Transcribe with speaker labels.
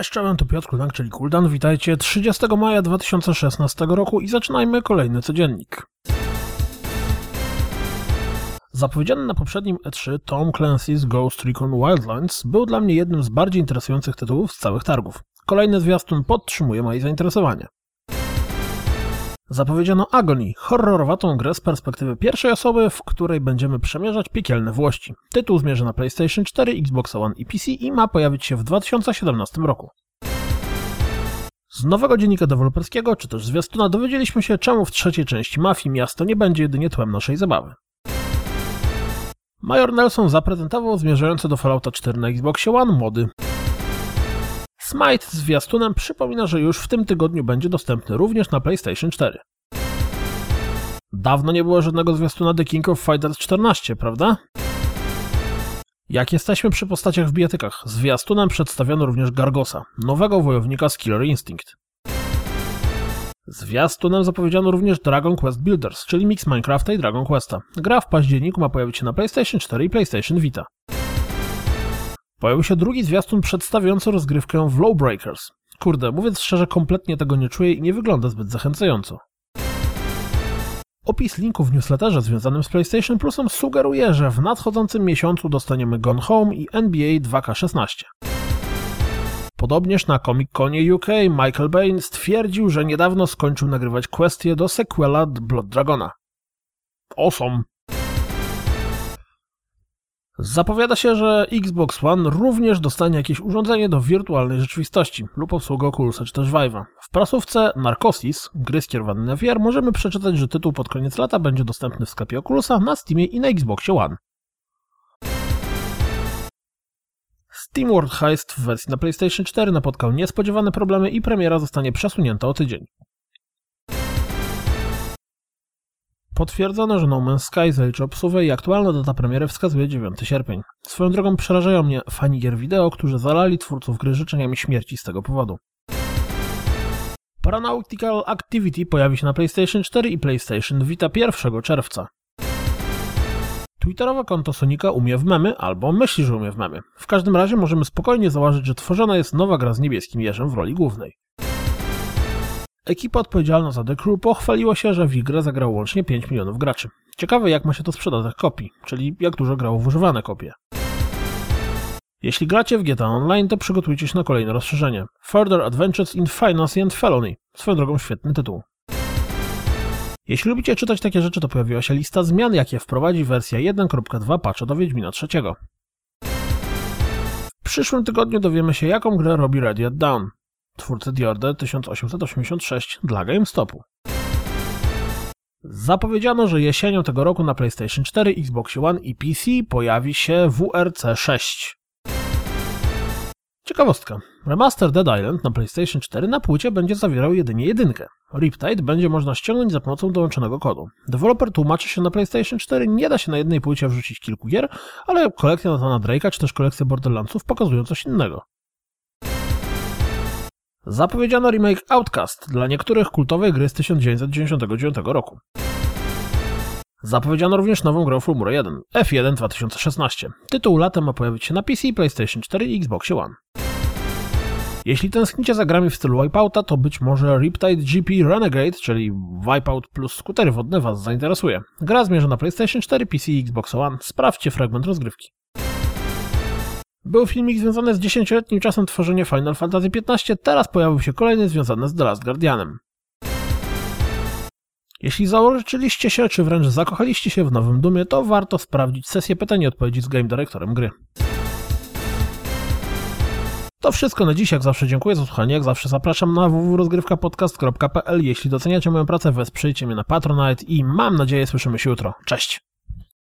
Speaker 1: Cześć, czołem, to Piotr Kuldan, czyli Kuldan. Witajcie 30 maja 2016 roku i zaczynajmy kolejny codziennik. Zapowiedziany na poprzednim E3 Tom Clancy's Ghost Recon Wildlands był dla mnie jednym z bardziej interesujących tytułów z całych targów. Kolejny zwiastun podtrzymuje moje zainteresowanie. Zapowiedziano Agony, horrorowatą grę z perspektywy pierwszej osoby, w której będziemy przemierzać piekielne włości. Tytuł zmierza na PlayStation 4, Xbox One i PC i ma pojawić się w 2017 roku. Z nowego dziennika deweloperskiego, czy też zwiastuna, dowiedzieliśmy się, czemu w trzeciej części Mafii miasto nie będzie jedynie tłem naszej zabawy. Major Nelson zaprezentował zmierzające do Fallouta 4 na Xboxie One mody. Smite z zwiastunem przypomina, że już w tym tygodniu będzie dostępny również na PlayStation 4. Dawno nie było żadnego zwiastuna The King of Fighters 14, prawda? Jak jesteśmy przy postaciach w bijatykach, zwiastunem przedstawiono również Gargosa, nowego wojownika z Killer Instinct. Zwiastunem zapowiedziano również Dragon Quest Builders, czyli mix Minecrafta i Dragon Questa. Gra w październiku ma pojawić się na PlayStation 4 i PlayStation Vita. Pojawił się drugi zwiastun przedstawiający rozgrywkę w Lawbreakers. Kurde, mówiąc szczerze, kompletnie tego nie czuję i nie wygląda zbyt zachęcająco. Opis linku w newsletterze związanym z PlayStation Plusem sugeruje, że w nadchodzącym miesiącu dostaniemy Gone Home i NBA 2K16. Podobnież na Comic Conie UK Michael Bain stwierdził, że niedawno skończył nagrywać kwestie do sequela Blood Dragona. Awesome. Zapowiada się, że Xbox One również dostanie jakieś urządzenie do wirtualnej rzeczywistości lub obsługę Oculusa czy też Vive'a. W prasówce Narcosis, gry skierowane na VR, możemy przeczytać, że tytuł pod koniec lata będzie dostępny w sklepie Oculusa, na Steamie i na Xboxie One. SteamWorld Heist w wersji na PlayStation 4 napotkał niespodziewane problemy i premiera zostanie przesunięta o tydzień. Potwierdzono, że No Man's Sky zaliczy obsługę i aktualna data premiery wskazuje 9 sierpień. Swoją drogą przerażają mnie fani gier wideo, którzy zalali twórców gry życzeniami śmierci z tego powodu. Paranautical Activity pojawi się na PlayStation 4 i PlayStation Vita 1 czerwca. Twitterowe konto Sonika umie w memy, albo myśli, że umie w memy. W każdym razie możemy spokojnie założyć, że tworzona jest nowa gra z niebieskim jeżem w roli głównej. Ekipa odpowiedzialna za The Crew pochwaliła się, że w grę zagrało łącznie 5 milionów graczy. Ciekawe jak ma się to sprzedać tych kopii, czyli jak dużo grało w używane kopie. Jeśli gracie w GTA Online, to przygotujcie się na kolejne rozszerzenie. Further Adventures in Finance and Felony. Swoją drogą świetny tytuł. Jeśli lubicie czytać takie rzeczy, to pojawiła się lista zmian, jakie wprowadzi wersja 1.2 patcha do Wiedźmina III. W przyszłym tygodniu dowiemy się, jaką grę robi Ready at Dawn, twórcy The Order 1886 dla GameStopu. Zapowiedziano, że jesienią tego roku na PlayStation 4, Xbox One i PC pojawi się WRC 6. Ciekawostka. Remaster Dead Island na PlayStation 4 na płycie będzie zawierał jedynie jedynkę. Riptide będzie można ściągnąć za pomocą dołączonego kodu. Deweloper tłumaczy się na PlayStation 4 nie da się na jednej płycie wrzucić kilku gier, ale kolekcja Nathana Drake'a czy też kolekcja Borderlandsów pokazują coś innego. Zapowiedziano remake Outcast dla niektórych kultowej gry z 1999 roku. Zapowiedziano również nową grę Formule 1, F1 2016. Tytuł latem ma pojawić się na PC, PlayStation 4 i Xbox One. Jeśli tęsknicie za grami w stylu Wipeouta, to być może Riptide GP Renegade, czyli Wipeout plus skutery wodne Was zainteresuje. Gra zmierza na PlayStation 4, PC i Xbox One. Sprawdźcie fragment rozgrywki. Był filmik związany z 10-letnim czasem tworzenia Final Fantasy XV, teraz pojawił się kolejny związany z The Last Guardianem. Jeśli założyliście się, czy wręcz zakochaliście się w nowym Dumie, to warto sprawdzić sesję pytań i odpowiedzi z game dyrektorem gry. To wszystko na dziś, jak zawsze dziękuję za słuchanie, jak zawsze zapraszam na www.rozgrywkapodcast.pl Jeśli doceniacie moją pracę, wesprzyjcie mnie na Patronite i mam nadzieję słyszymy się jutro. Cześć!